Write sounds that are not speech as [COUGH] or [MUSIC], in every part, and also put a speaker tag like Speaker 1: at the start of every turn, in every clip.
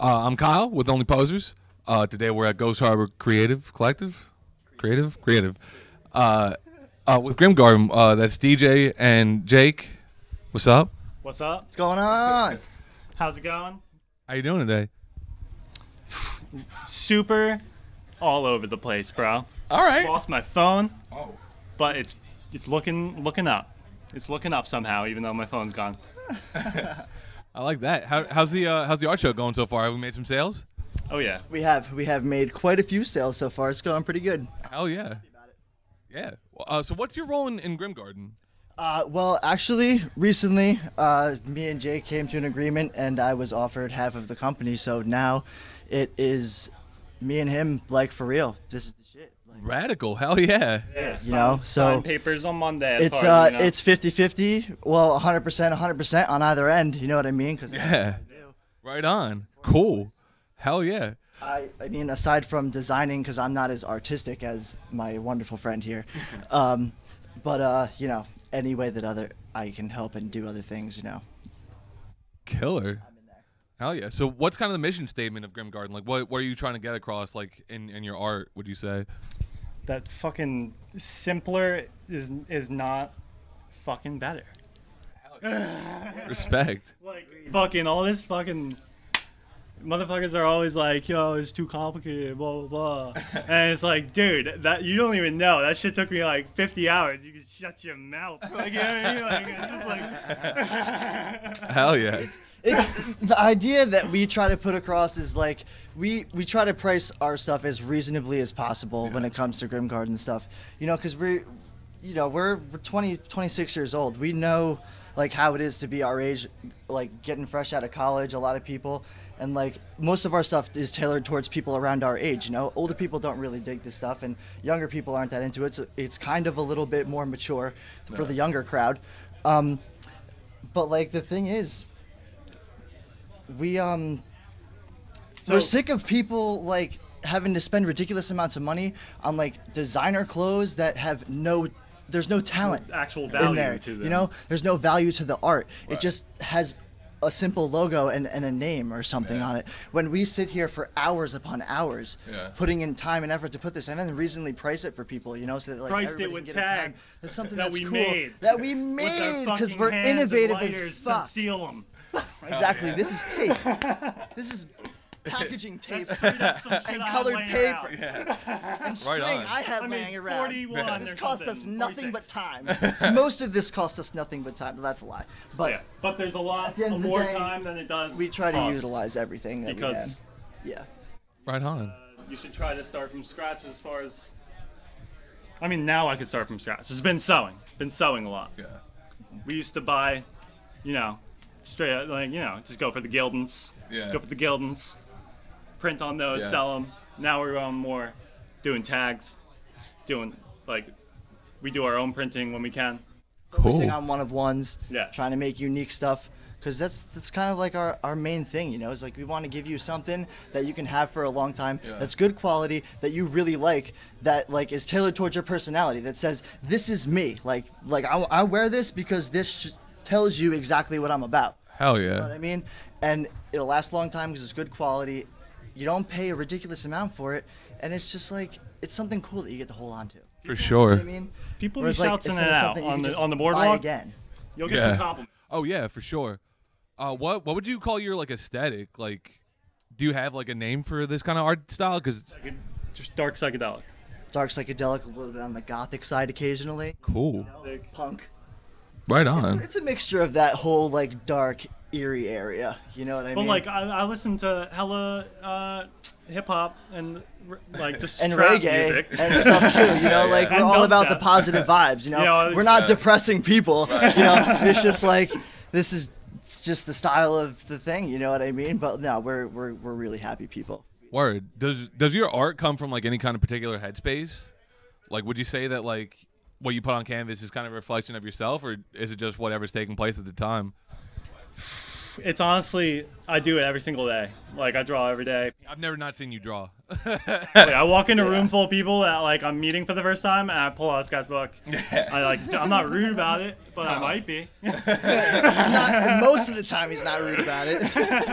Speaker 1: Uh, I'm Kyle with Only Posers. Uh, today we're at Ghost Harbor Creative Collective. Creative? Creative. Uh, uh, with Grimgarden. Uh, that's DJ and Jake. What's up?
Speaker 2: What's up?
Speaker 3: What's going on?
Speaker 2: How's it going?
Speaker 1: How you doing today?
Speaker 2: Super all over the place, bro.
Speaker 1: All right.
Speaker 2: Lost my phone,
Speaker 1: Oh.
Speaker 2: but it's it's looking looking up. It's looking up somehow, even though my phone's gone. [LAUGHS]
Speaker 1: I like that. How, how's the uh, how's the art show going so far? Have we made some sales?
Speaker 2: Oh yeah.
Speaker 3: We have we have made quite a few sales so far. It's going pretty good.
Speaker 1: Hell yeah. Yeah. Uh, so what's your role in, in Grimgarden?
Speaker 3: Uh, well, actually, recently, uh, me and Jake came to an agreement, and I was offered half of the company. So now, it is me and him, like for real. This is the shit. Like,
Speaker 1: Radical. Hell yeah.
Speaker 2: Yeah.
Speaker 3: You know, so-
Speaker 2: sign papers on Monday.
Speaker 3: it's
Speaker 2: far
Speaker 3: uh,
Speaker 2: you know.
Speaker 3: it's 50-50. Well, 100%, 100% on either end. You know what I mean? Because
Speaker 1: Yeah. Right on. Cool. Hell yeah.
Speaker 3: I, I mean, aside from designing, because I'm not as artistic as my wonderful friend here, [LAUGHS] um, but uh, you know, any way that other I can help and do other things, you know,
Speaker 1: Killer.
Speaker 3: I'm in there.
Speaker 1: Hell yeah. So what's kind of the mission statement of Grim Garden? Like what what are you trying to get across like in, in your art, would you say?
Speaker 2: That fucking simpler is is not fucking better.
Speaker 1: Respect. [LAUGHS]
Speaker 2: Like fucking all this fucking motherfuckers are always like, yo, it's too complicated, blah blah blah. [LAUGHS] and it's like, dude, that you don't even know. That shit took me like 50 hours. You can shut your mouth. [LAUGHS] Like, you know what I mean? Like, it's just like
Speaker 1: Hell yeah.
Speaker 3: It's the idea that we try to put across is like we we try to price our stuff as reasonably as possible when it comes to Grim Garden stuff. You know, because we're you know we're, we're 20 26 years old. We know like how it is to be our age, like getting fresh out of college. A lot of people. And like most of our stuff is tailored towards people around our age, you know. Older people don't really dig this stuff, and younger people aren't that into it. So it's kind of a little bit more mature for the younger crowd. Um, but like the thing is, we um
Speaker 2: So-
Speaker 3: we're sick of people like having to spend ridiculous amounts of money on like designer clothes that have no there's no talent
Speaker 2: actual
Speaker 3: in
Speaker 2: value
Speaker 3: there
Speaker 2: to them.
Speaker 3: you know there's no value to the art
Speaker 1: Right.
Speaker 3: it just has a simple logo and, and a name or something
Speaker 1: Yeah.
Speaker 3: on it when we sit here for hours upon hours
Speaker 1: Yeah.
Speaker 3: putting in time and effort to put this and then reasonably price it for people you know so that like
Speaker 2: Priced it
Speaker 3: everybody
Speaker 2: with
Speaker 3: can get a tag. that's something
Speaker 2: that
Speaker 3: that's
Speaker 2: we
Speaker 3: cool
Speaker 2: made.
Speaker 3: that we made because we're
Speaker 2: hands and
Speaker 3: innovative
Speaker 2: lighters
Speaker 3: as
Speaker 2: to
Speaker 3: fuck
Speaker 2: seal them. [LAUGHS]
Speaker 3: exactly oh, this is tape [LAUGHS] this is packaging tape [LAUGHS] and colored paper and string
Speaker 1: on.
Speaker 3: I had
Speaker 2: I mean,
Speaker 3: laying around.
Speaker 2: 41
Speaker 3: This cost us
Speaker 2: something,
Speaker 3: nothing but time. Most of this cost us nothing but time. That's a lie. Oh, but
Speaker 2: yeah, but there's a lot
Speaker 3: the end of the
Speaker 2: more
Speaker 3: day,
Speaker 2: time than it does.
Speaker 3: we try to utilize everything that
Speaker 2: because
Speaker 3: we can. Yeah.
Speaker 1: Right on.
Speaker 2: Uh, you should try to start from scratch as far as. I mean, now I could start from scratch. It's been sewing, been sewing a lot.
Speaker 1: Yeah.
Speaker 2: We used to buy, you know, straight up, like you know, just go for the Gildans.
Speaker 1: Yeah.
Speaker 2: Go for the Gildans. Print on those,
Speaker 1: Yeah.
Speaker 2: sell them. Now we're on more, doing tags, doing like, we do our own printing when we can.
Speaker 1: Cool.
Speaker 3: Focusing on one of ones.
Speaker 2: Yeah.
Speaker 3: Trying to make unique stuff. Because that's that's kind of like our, our main thing, you know. It's like we want to give you something that you can have for a long time.
Speaker 1: Yeah.
Speaker 3: That's good quality that you really like. That like is tailored towards your personality. That says this is me. Like like I, I wear this because this sh- tells you exactly what I'm about.
Speaker 1: Hell
Speaker 3: You know what
Speaker 1: yeah.
Speaker 3: I mean? And it'll last a long time because it's good quality. You don't pay a ridiculous amount for it, and it's just like it's something cool that you get to hold on to.
Speaker 1: For
Speaker 3: You know
Speaker 1: sure.
Speaker 3: what I mean?
Speaker 2: People be
Speaker 3: Whereas, like,
Speaker 2: shouting it out on the
Speaker 3: just
Speaker 2: on the
Speaker 3: buy
Speaker 2: boardwalk.
Speaker 3: again.
Speaker 2: You'll get
Speaker 1: Yeah.
Speaker 2: some compliments.
Speaker 1: Oh yeah, for sure. Uh, what what would you call your like aesthetic? Like, do you have like a name for this kind of art style? Because
Speaker 2: Just dark psychedelic.
Speaker 3: Dark psychedelic, a little bit on the gothic side occasionally.
Speaker 1: cool.
Speaker 2: Like,
Speaker 3: Punk.
Speaker 1: Right on.
Speaker 3: it's a mixture of that whole like dark, eerie area. You know what I
Speaker 2: But
Speaker 3: mean?
Speaker 2: But like I, I listen to hella uh, hip hop and like just
Speaker 3: and
Speaker 2: trap
Speaker 3: reggae
Speaker 2: music.
Speaker 3: and stuff too. You know, [LAUGHS]
Speaker 1: Yeah,
Speaker 3: like
Speaker 1: yeah.
Speaker 3: we're
Speaker 2: And
Speaker 3: all about the positive vibes. You know,
Speaker 2: You know,
Speaker 3: we're not
Speaker 1: yeah.
Speaker 3: depressing people. You know, it's just like this is it's just the style of the thing. You know what I mean? But no, we're we're we're really happy people.
Speaker 1: Word. Does does your art come from like any kind of particular headspace? Like, would you say that like what you put on canvas is kind of a reflection of yourself, or is it just whatever's taking place at the time?
Speaker 2: It's honestly, I do it every single day. Like I draw every day.
Speaker 1: I've never not seen you draw. [LAUGHS]
Speaker 2: Like, I walk in a room full of people that like I'm meeting for the first time, and I pull out a sketchbook. [LAUGHS] I like, I'm not rude about it, but I might be. [LAUGHS]
Speaker 3: And most of the time, he's not rude about it.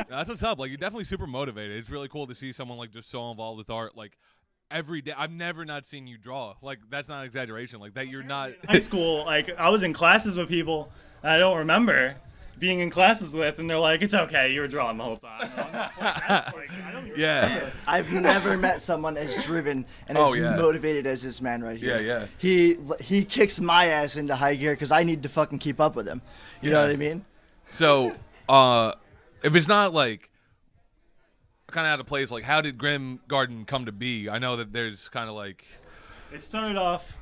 Speaker 1: That's what's up. Like you're definitely super motivated. It's really cool to see someone like just so involved with art. Like every day, I've never not seen you draw. Like that's not an exaggeration. Like that you're not.
Speaker 2: high school, like I was in classes with people I don't remember being in classes with, and they're like, "It's okay, you were drawing the whole time." I'm just like, That's [LAUGHS] like, I don't
Speaker 1: Yeah.
Speaker 2: remember.
Speaker 3: I've never met someone as driven and
Speaker 1: Oh,
Speaker 3: as
Speaker 1: yeah.
Speaker 3: motivated as this man right here.
Speaker 1: Yeah, yeah.
Speaker 3: He he kicks my ass into high gear because I need to fucking keep up with him. You know what I mean?
Speaker 1: So, uh, if it's not like kind of out of place, like how did Grim Garden come to be? I know that there's kind of like
Speaker 2: It started off.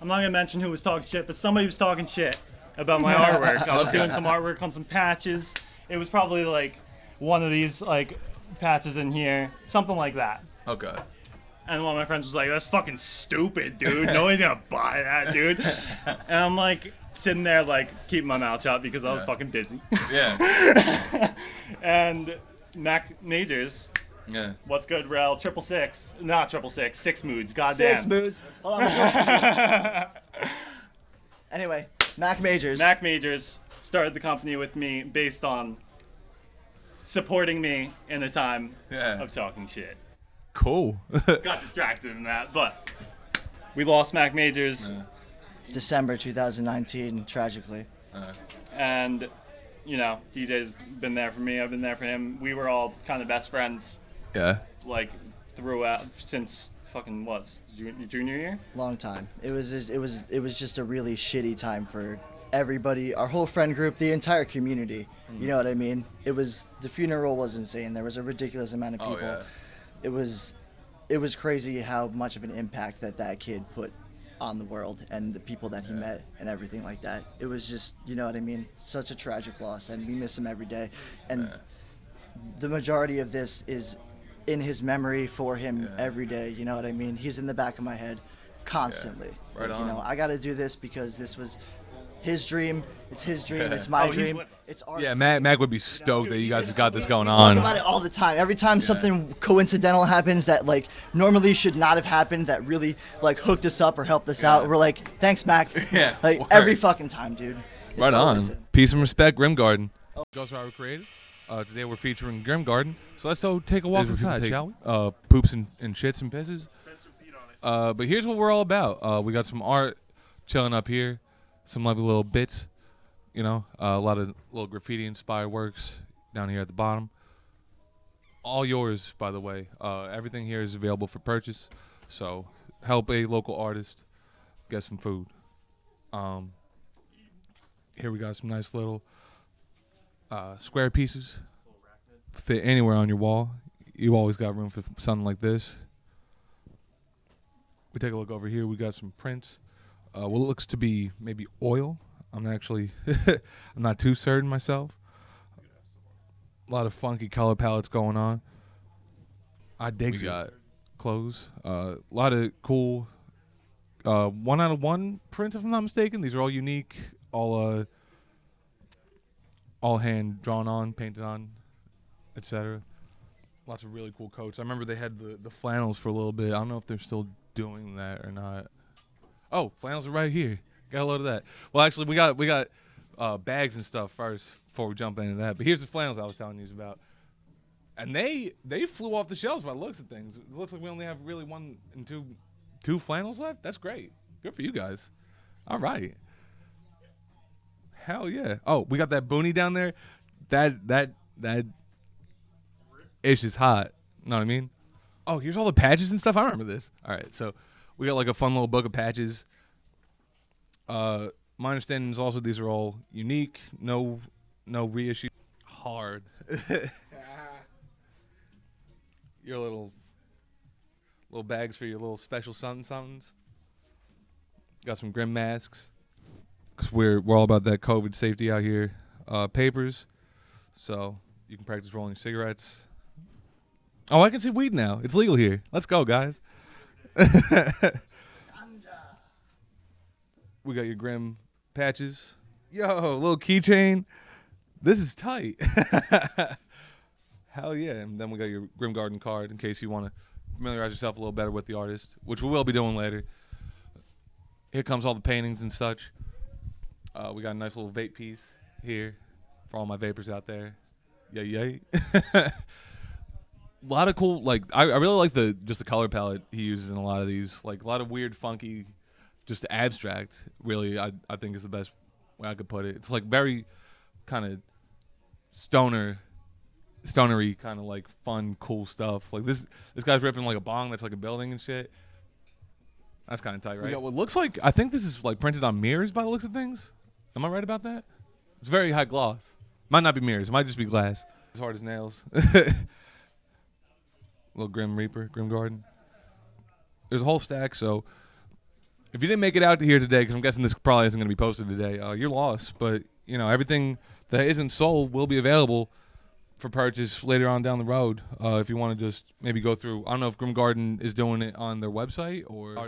Speaker 2: I'm not gonna mention who was talking shit, but somebody was talking shit about my artwork. I was doing some artwork on some patches. It was probably like one of these like patches in here, something like that.
Speaker 1: okay,
Speaker 2: And one of my friends was like, "That's fucking stupid, dude. Nobody's gonna buy that, dude." And I'm like sitting there like keeping my mouth shut because I was
Speaker 1: Yeah.
Speaker 2: fucking busy.
Speaker 1: yeah, [LAUGHS]
Speaker 2: and Mac Majors,
Speaker 1: yeah.
Speaker 2: what's good, Rel? Triple six, not triple six, six moods. Goddamn.
Speaker 3: Six moods. Oh, Hold on. [LAUGHS] anyway, Mac Majors.
Speaker 2: Mac Majors started the company with me based on supporting me in the time
Speaker 1: Yeah.
Speaker 2: of talking shit.
Speaker 1: Cool. [LAUGHS]
Speaker 2: Got distracted in that, but we lost Mac Majors,
Speaker 3: December 2019, tragically. Uh.
Speaker 2: and you know DJ's been there for me. I've been there for him. We were all kind of best friends,
Speaker 1: yeah.
Speaker 2: like throughout since fucking what junior, junior year.
Speaker 3: Long time. It was just, it was it was just a really shitty time for everybody, our whole friend group, the entire community. Hmm. You know what I mean? It was the funeral was insane. There was a ridiculous amount of people.
Speaker 1: Oh,
Speaker 3: people.
Speaker 1: yeah.
Speaker 3: It was it was crazy how much of an impact that that kid put on the world and the people that he met and everything like that. It was just, you know what I mean? Such a tragic loss and we miss him every day. And the majority of this is in his memory for him
Speaker 1: Yeah.
Speaker 3: every day, you know what I mean? He's in the back of my head constantly.
Speaker 1: Right
Speaker 3: Like, You know. I got to do this because this was his dream. It's his dream. It's my
Speaker 2: Oh,
Speaker 3: dream. It's our
Speaker 1: Yeah, Mac, Mac would be stoked that you guys have got this going on.
Speaker 3: talk
Speaker 1: on.
Speaker 3: about it all the time. Every time something coincidental happens that like normally should not have happened, that really like hooked us up or helped us out, we're like, thanks, Mac. [LAUGHS]
Speaker 1: Yeah,
Speaker 3: Like
Speaker 1: word.
Speaker 3: every fucking time, dude. It's
Speaker 1: Right on.
Speaker 3: him.
Speaker 1: Peace and respect, Grim Garden. Ghost Rider Creative. Uh, today we're featuring Grim Garden. So let's go take a walk inside, shall we? Uh, poops and, and shits and pisses. Uh, but here's what we're all about. Uh, we got some art chilling up here, some lovely little bits. You know, uh, a lot of little graffiti inspired works down here at the bottom. All yours, by the way. Uh, everything here is available for purchase. So help a local artist get some food. Um, here we got some nice little uh, square pieces. Fit anywhere on your wall. You always got room for something like this. We take a look over here. We got some prints. Uh, what looks to be maybe oil. I'm actually, [LAUGHS] I'm not too certain myself. A lot of funky color palettes going on. I dig got clothes. A uh, lot of cool uh, one out of one prints, if I'm not mistaken. These are all unique, all uh, all hand drawn on, painted on, etc. Lots of really cool coats. I remember they had the the flannels for a little bit. I don't know if they're still doing that or not. Oh, flannels are right here. Got a load of that. Well, actually, we got we got uh, bags and stuff first before we jump into that. But here's the flannels I was telling you about. And they they flew off the shelves by the looks of things. It looks like we only have really one and two two flannels left. That's great. Good for you guys. All right. Hell yeah. Oh, we got that boonie down there. That that that ish is hot. You know what I mean? Oh, here's all the patches and stuff. I remember this. All right, so we got like a fun little book of patches. Uh, my understanding is also these are all unique. No, no reissue. Hard. [LAUGHS] your little little bags for your little special something somethings. Got some grim masks. Cause we're we're all about that COVID safety out here. Uh, papers, so you can practice rolling cigarettes. Oh, I can see weed now. It's legal here. Let's go, guys. We got your grim patches. Yo, little keychain. This is tight. [LAUGHS] Hell yeah. And then we got your Grim Garden card in case you want to familiarize yourself a little better with the artist, which we will be doing later. Here comes all the paintings and such. Uh, we got a nice little vape piece here for all my vapors out there. Yay, yay. [LAUGHS] a lot of cool, like, I, I really like the just the color palette he uses in a lot of these. Like, a lot of weird, funky, just abstract, really, I, I think is the best way I could put it. It's like very kind of stoner stonery kind of like fun cool stuff. Like this this guy's ripping like a bong that's like a building and shit. That's kind of tight right? We got what looks like i think this is like printed on mirrors by the looks of things. Am i right about that? It's very high gloss. Might not be mirrors. It might just be glass. As hard as nails [LAUGHS] little grim reaper grim garden there's a whole stack so if you didn't make it out to here today because i'm guessing this probably isn't going to be posted today uh, you're lost but you know everything that isn't sold will be available for purchase later on down the road. Uh, if you want to just maybe go through, I don't know if Grim Garden is doing it on their website or.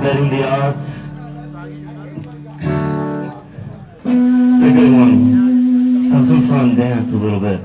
Speaker 4: Betting the Odds. It's a good one. Have some fun, dance a little bit.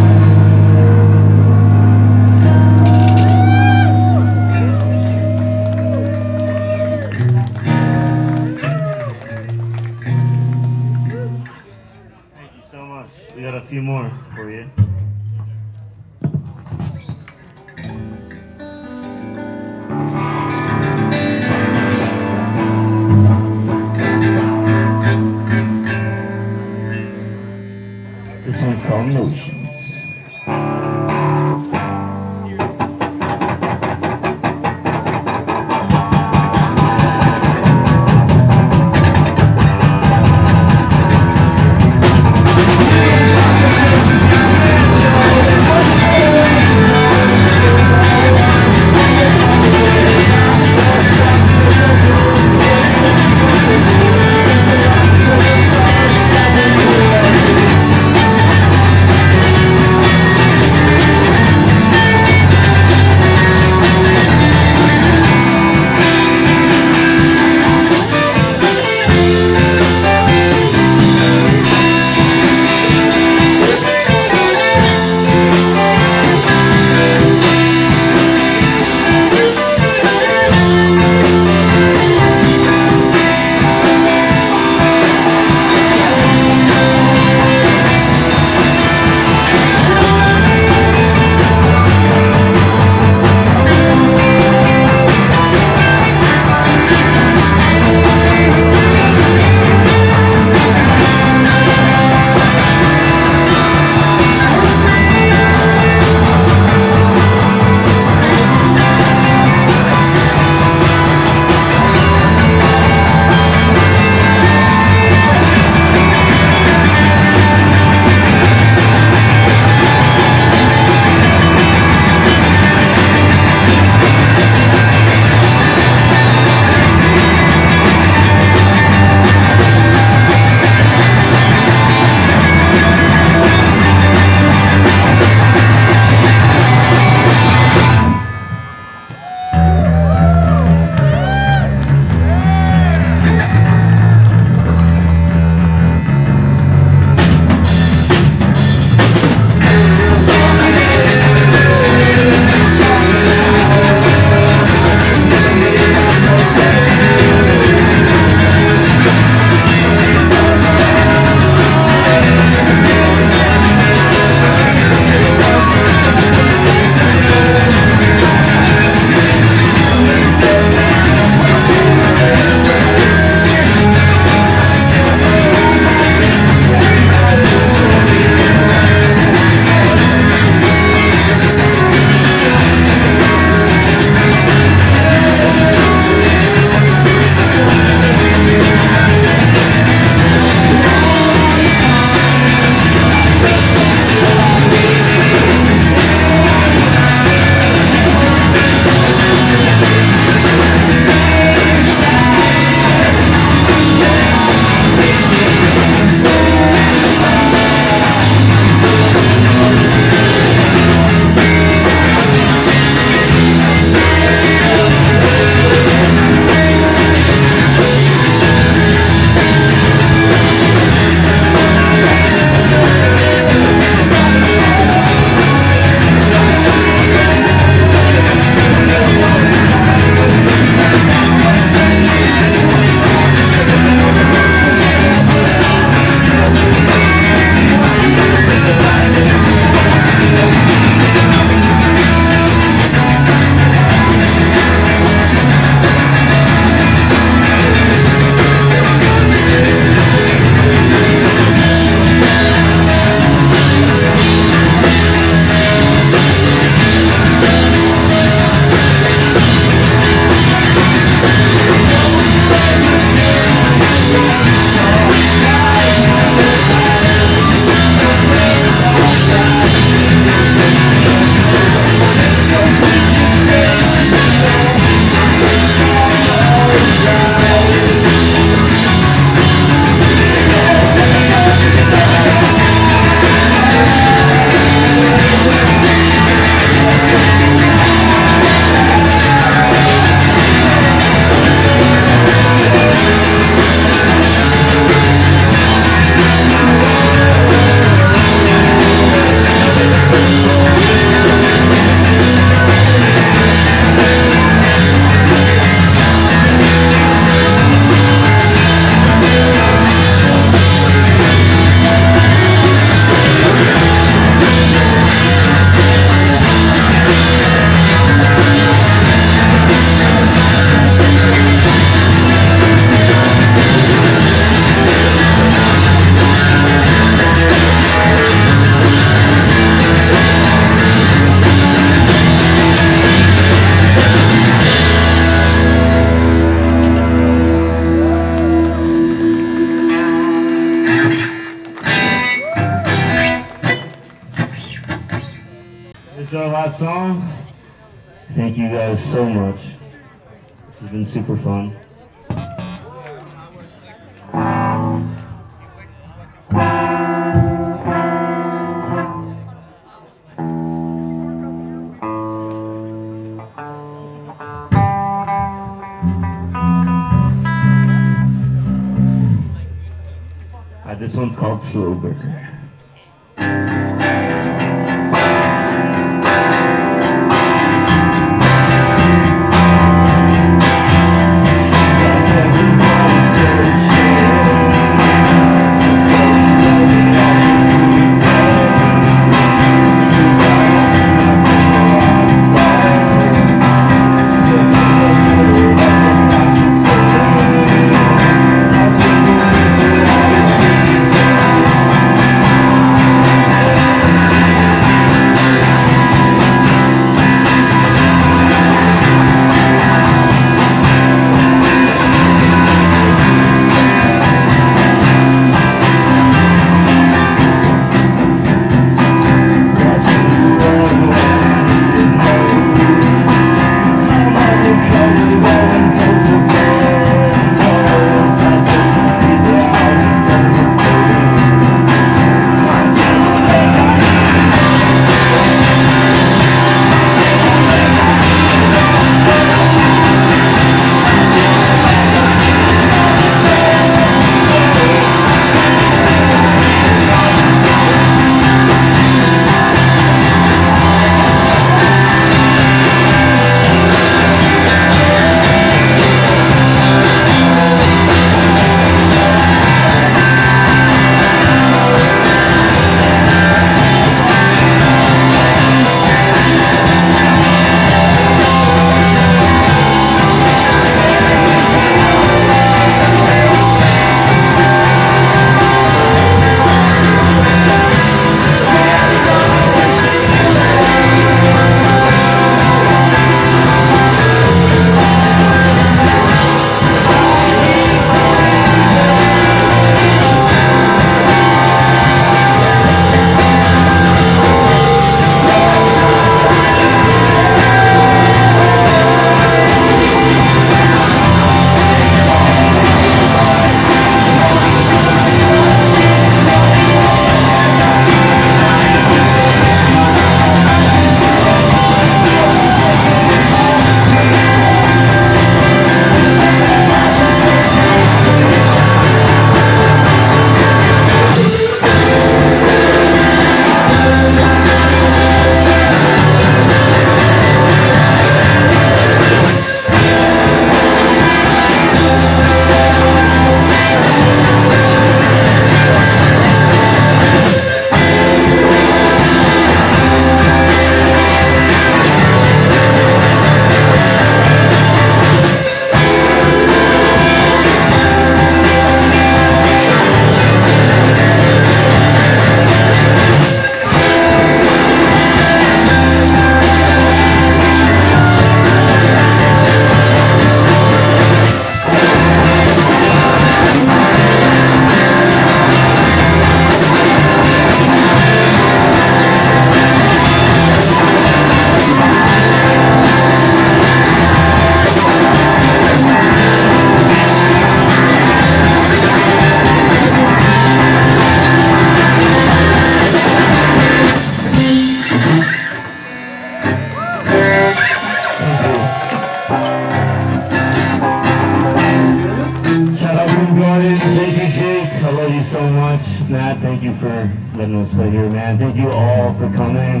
Speaker 4: For
Speaker 5: coming.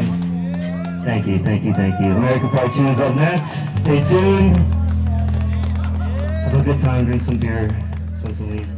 Speaker 5: Thank you, thank you, thank you. American Part 2 is up next. Stay tuned. Have a good time, drink some beer, some weed.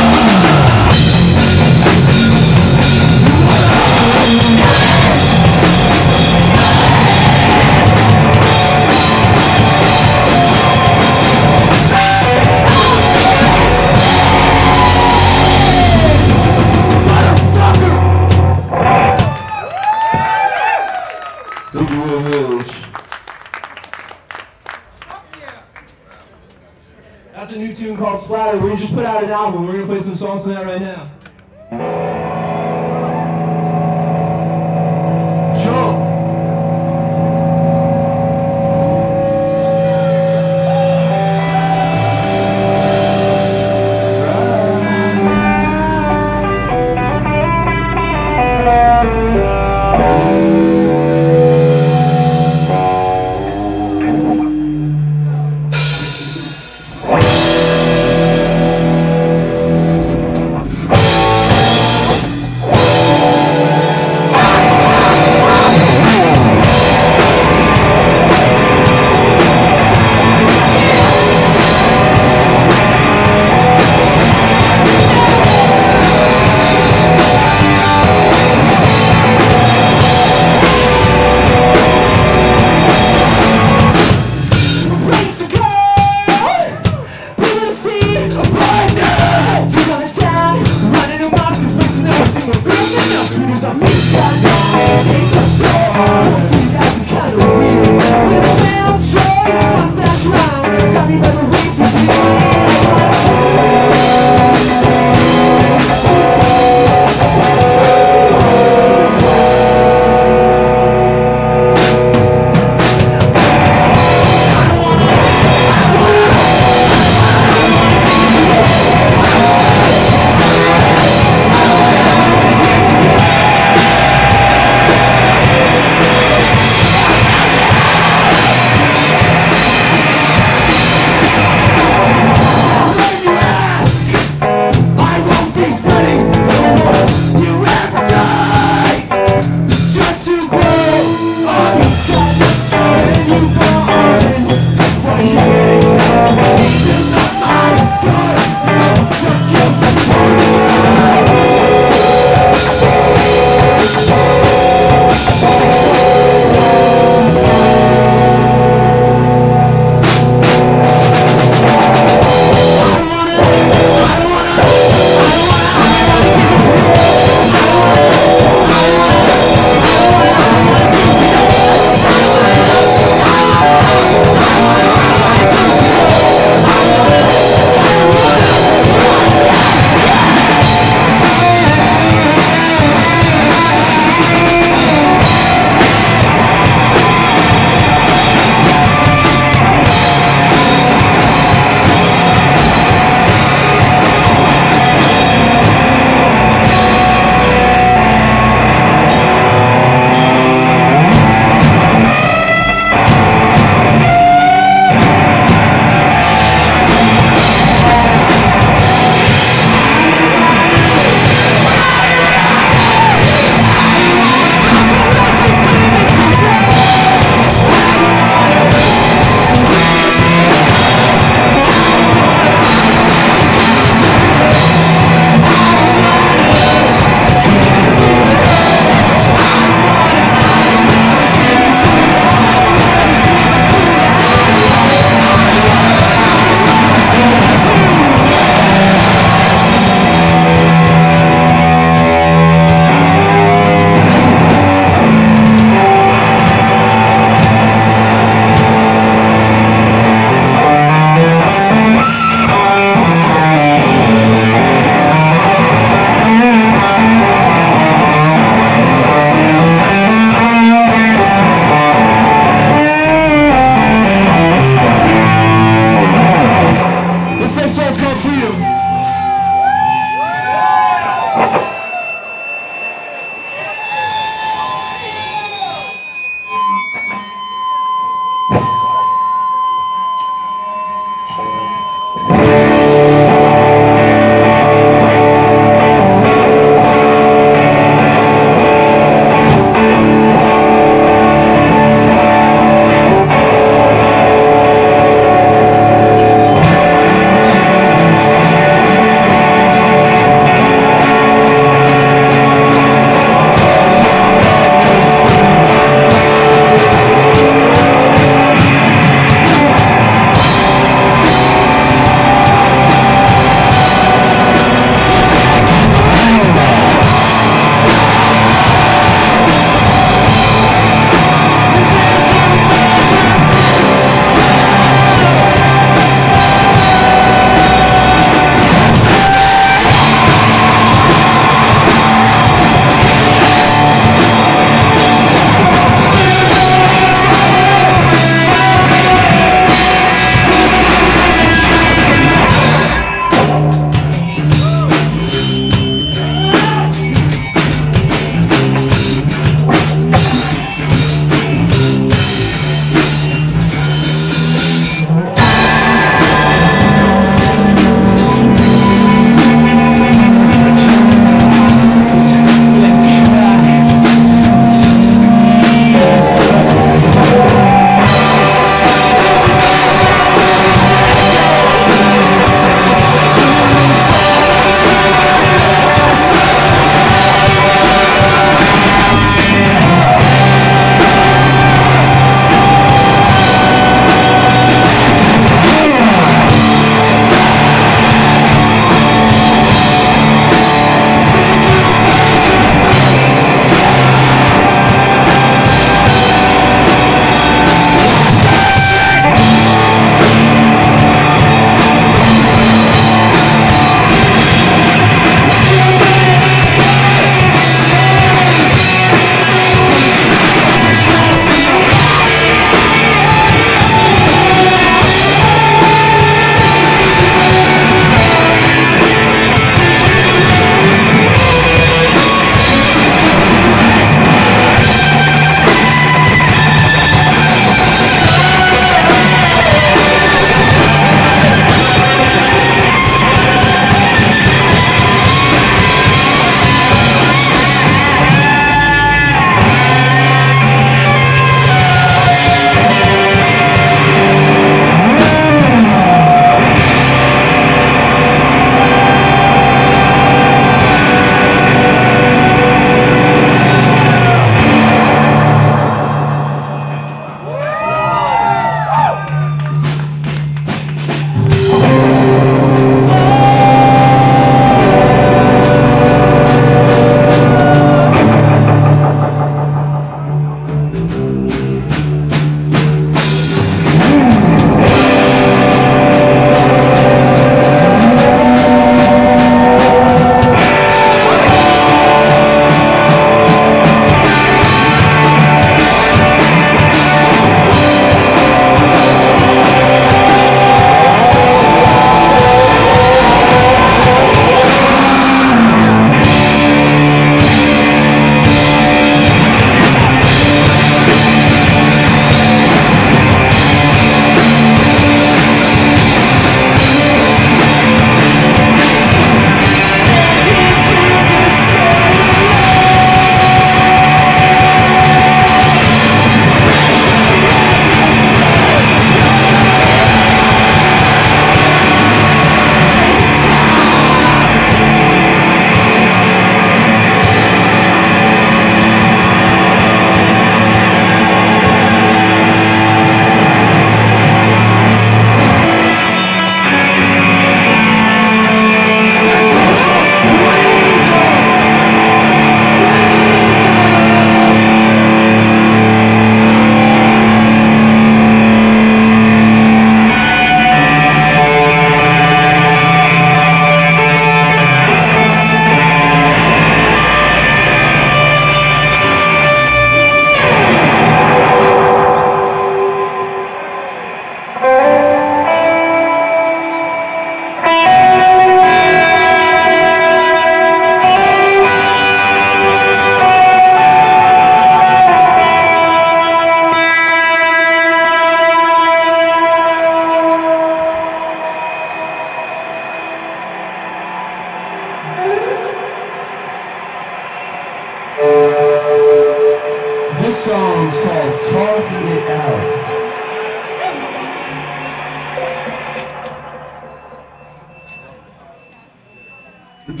Speaker 6: Thank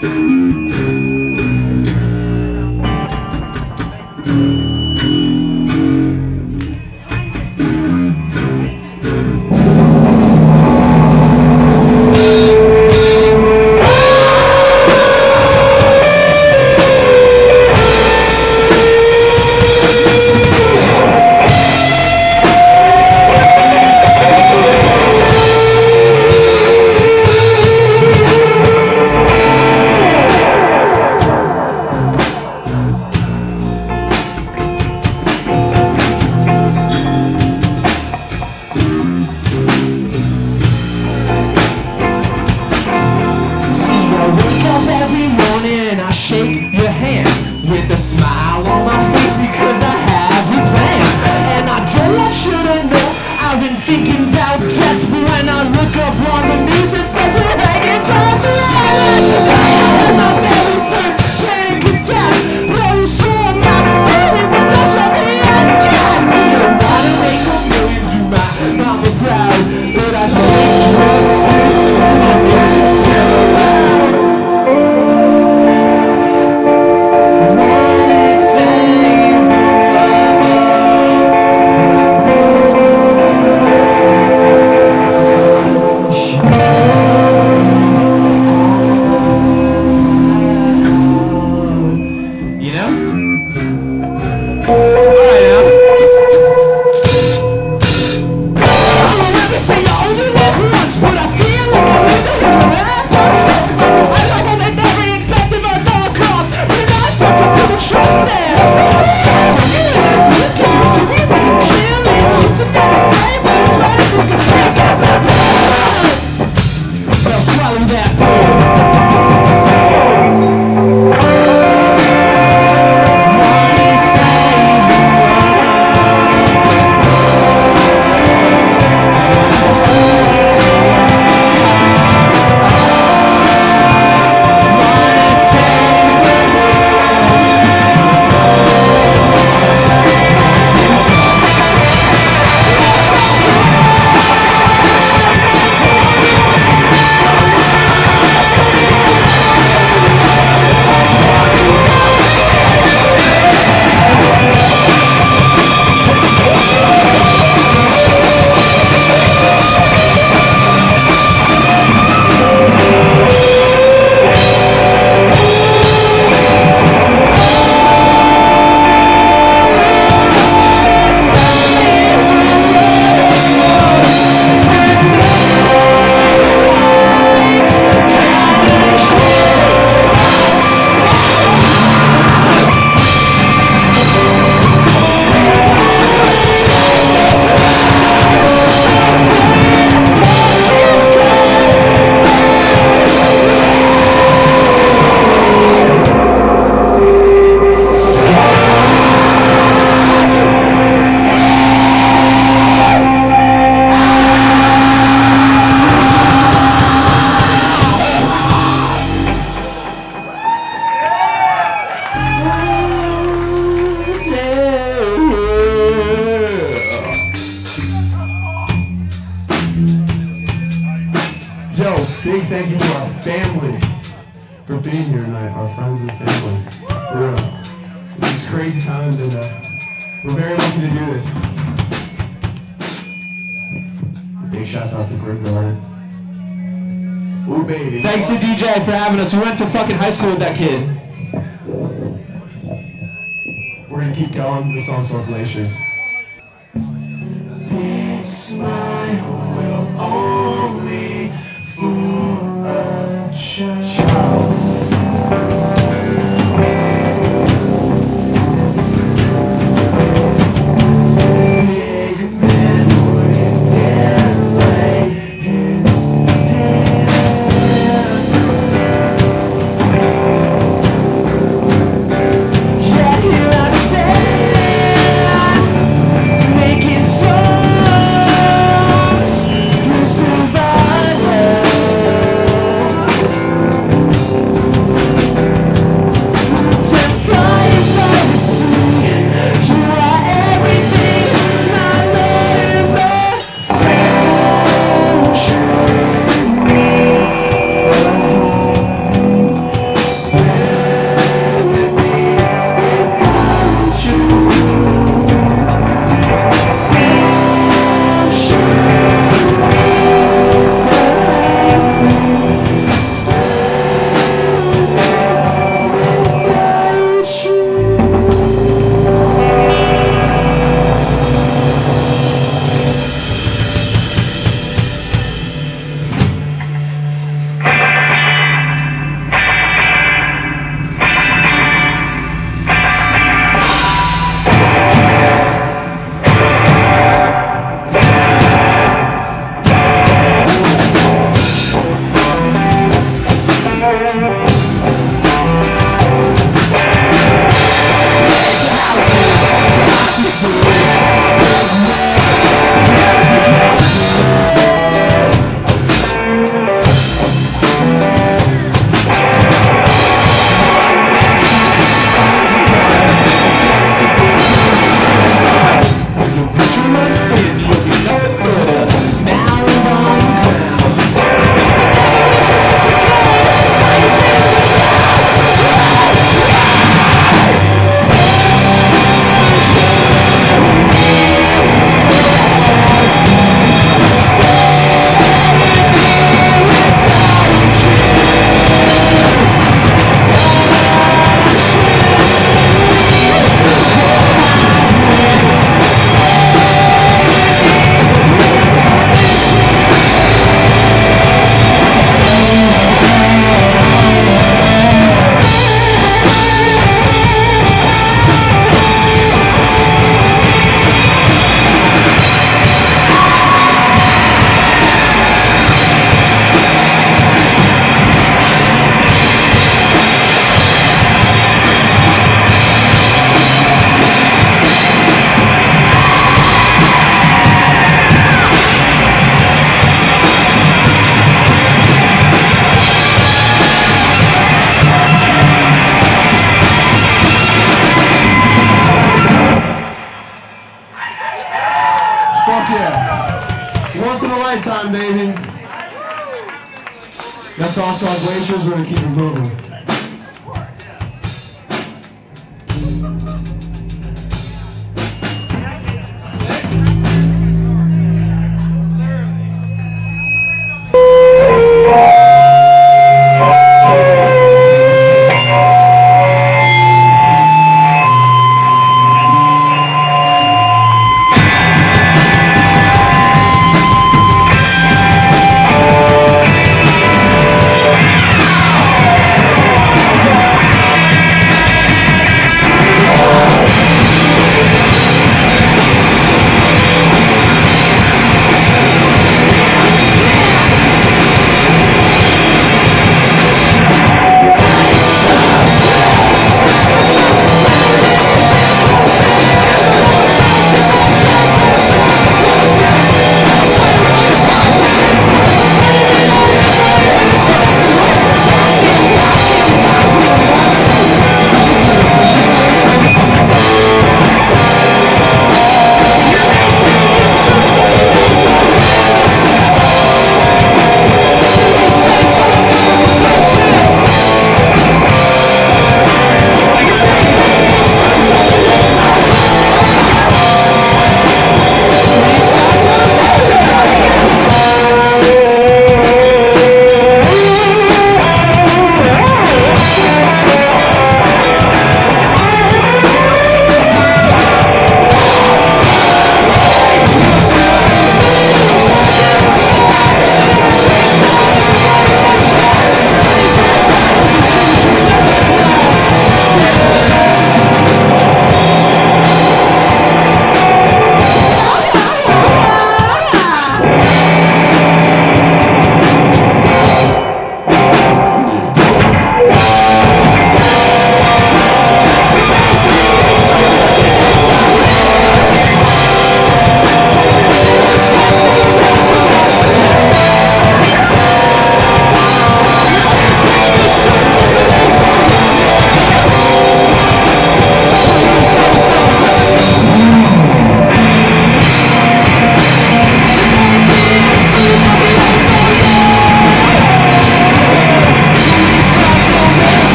Speaker 4: you.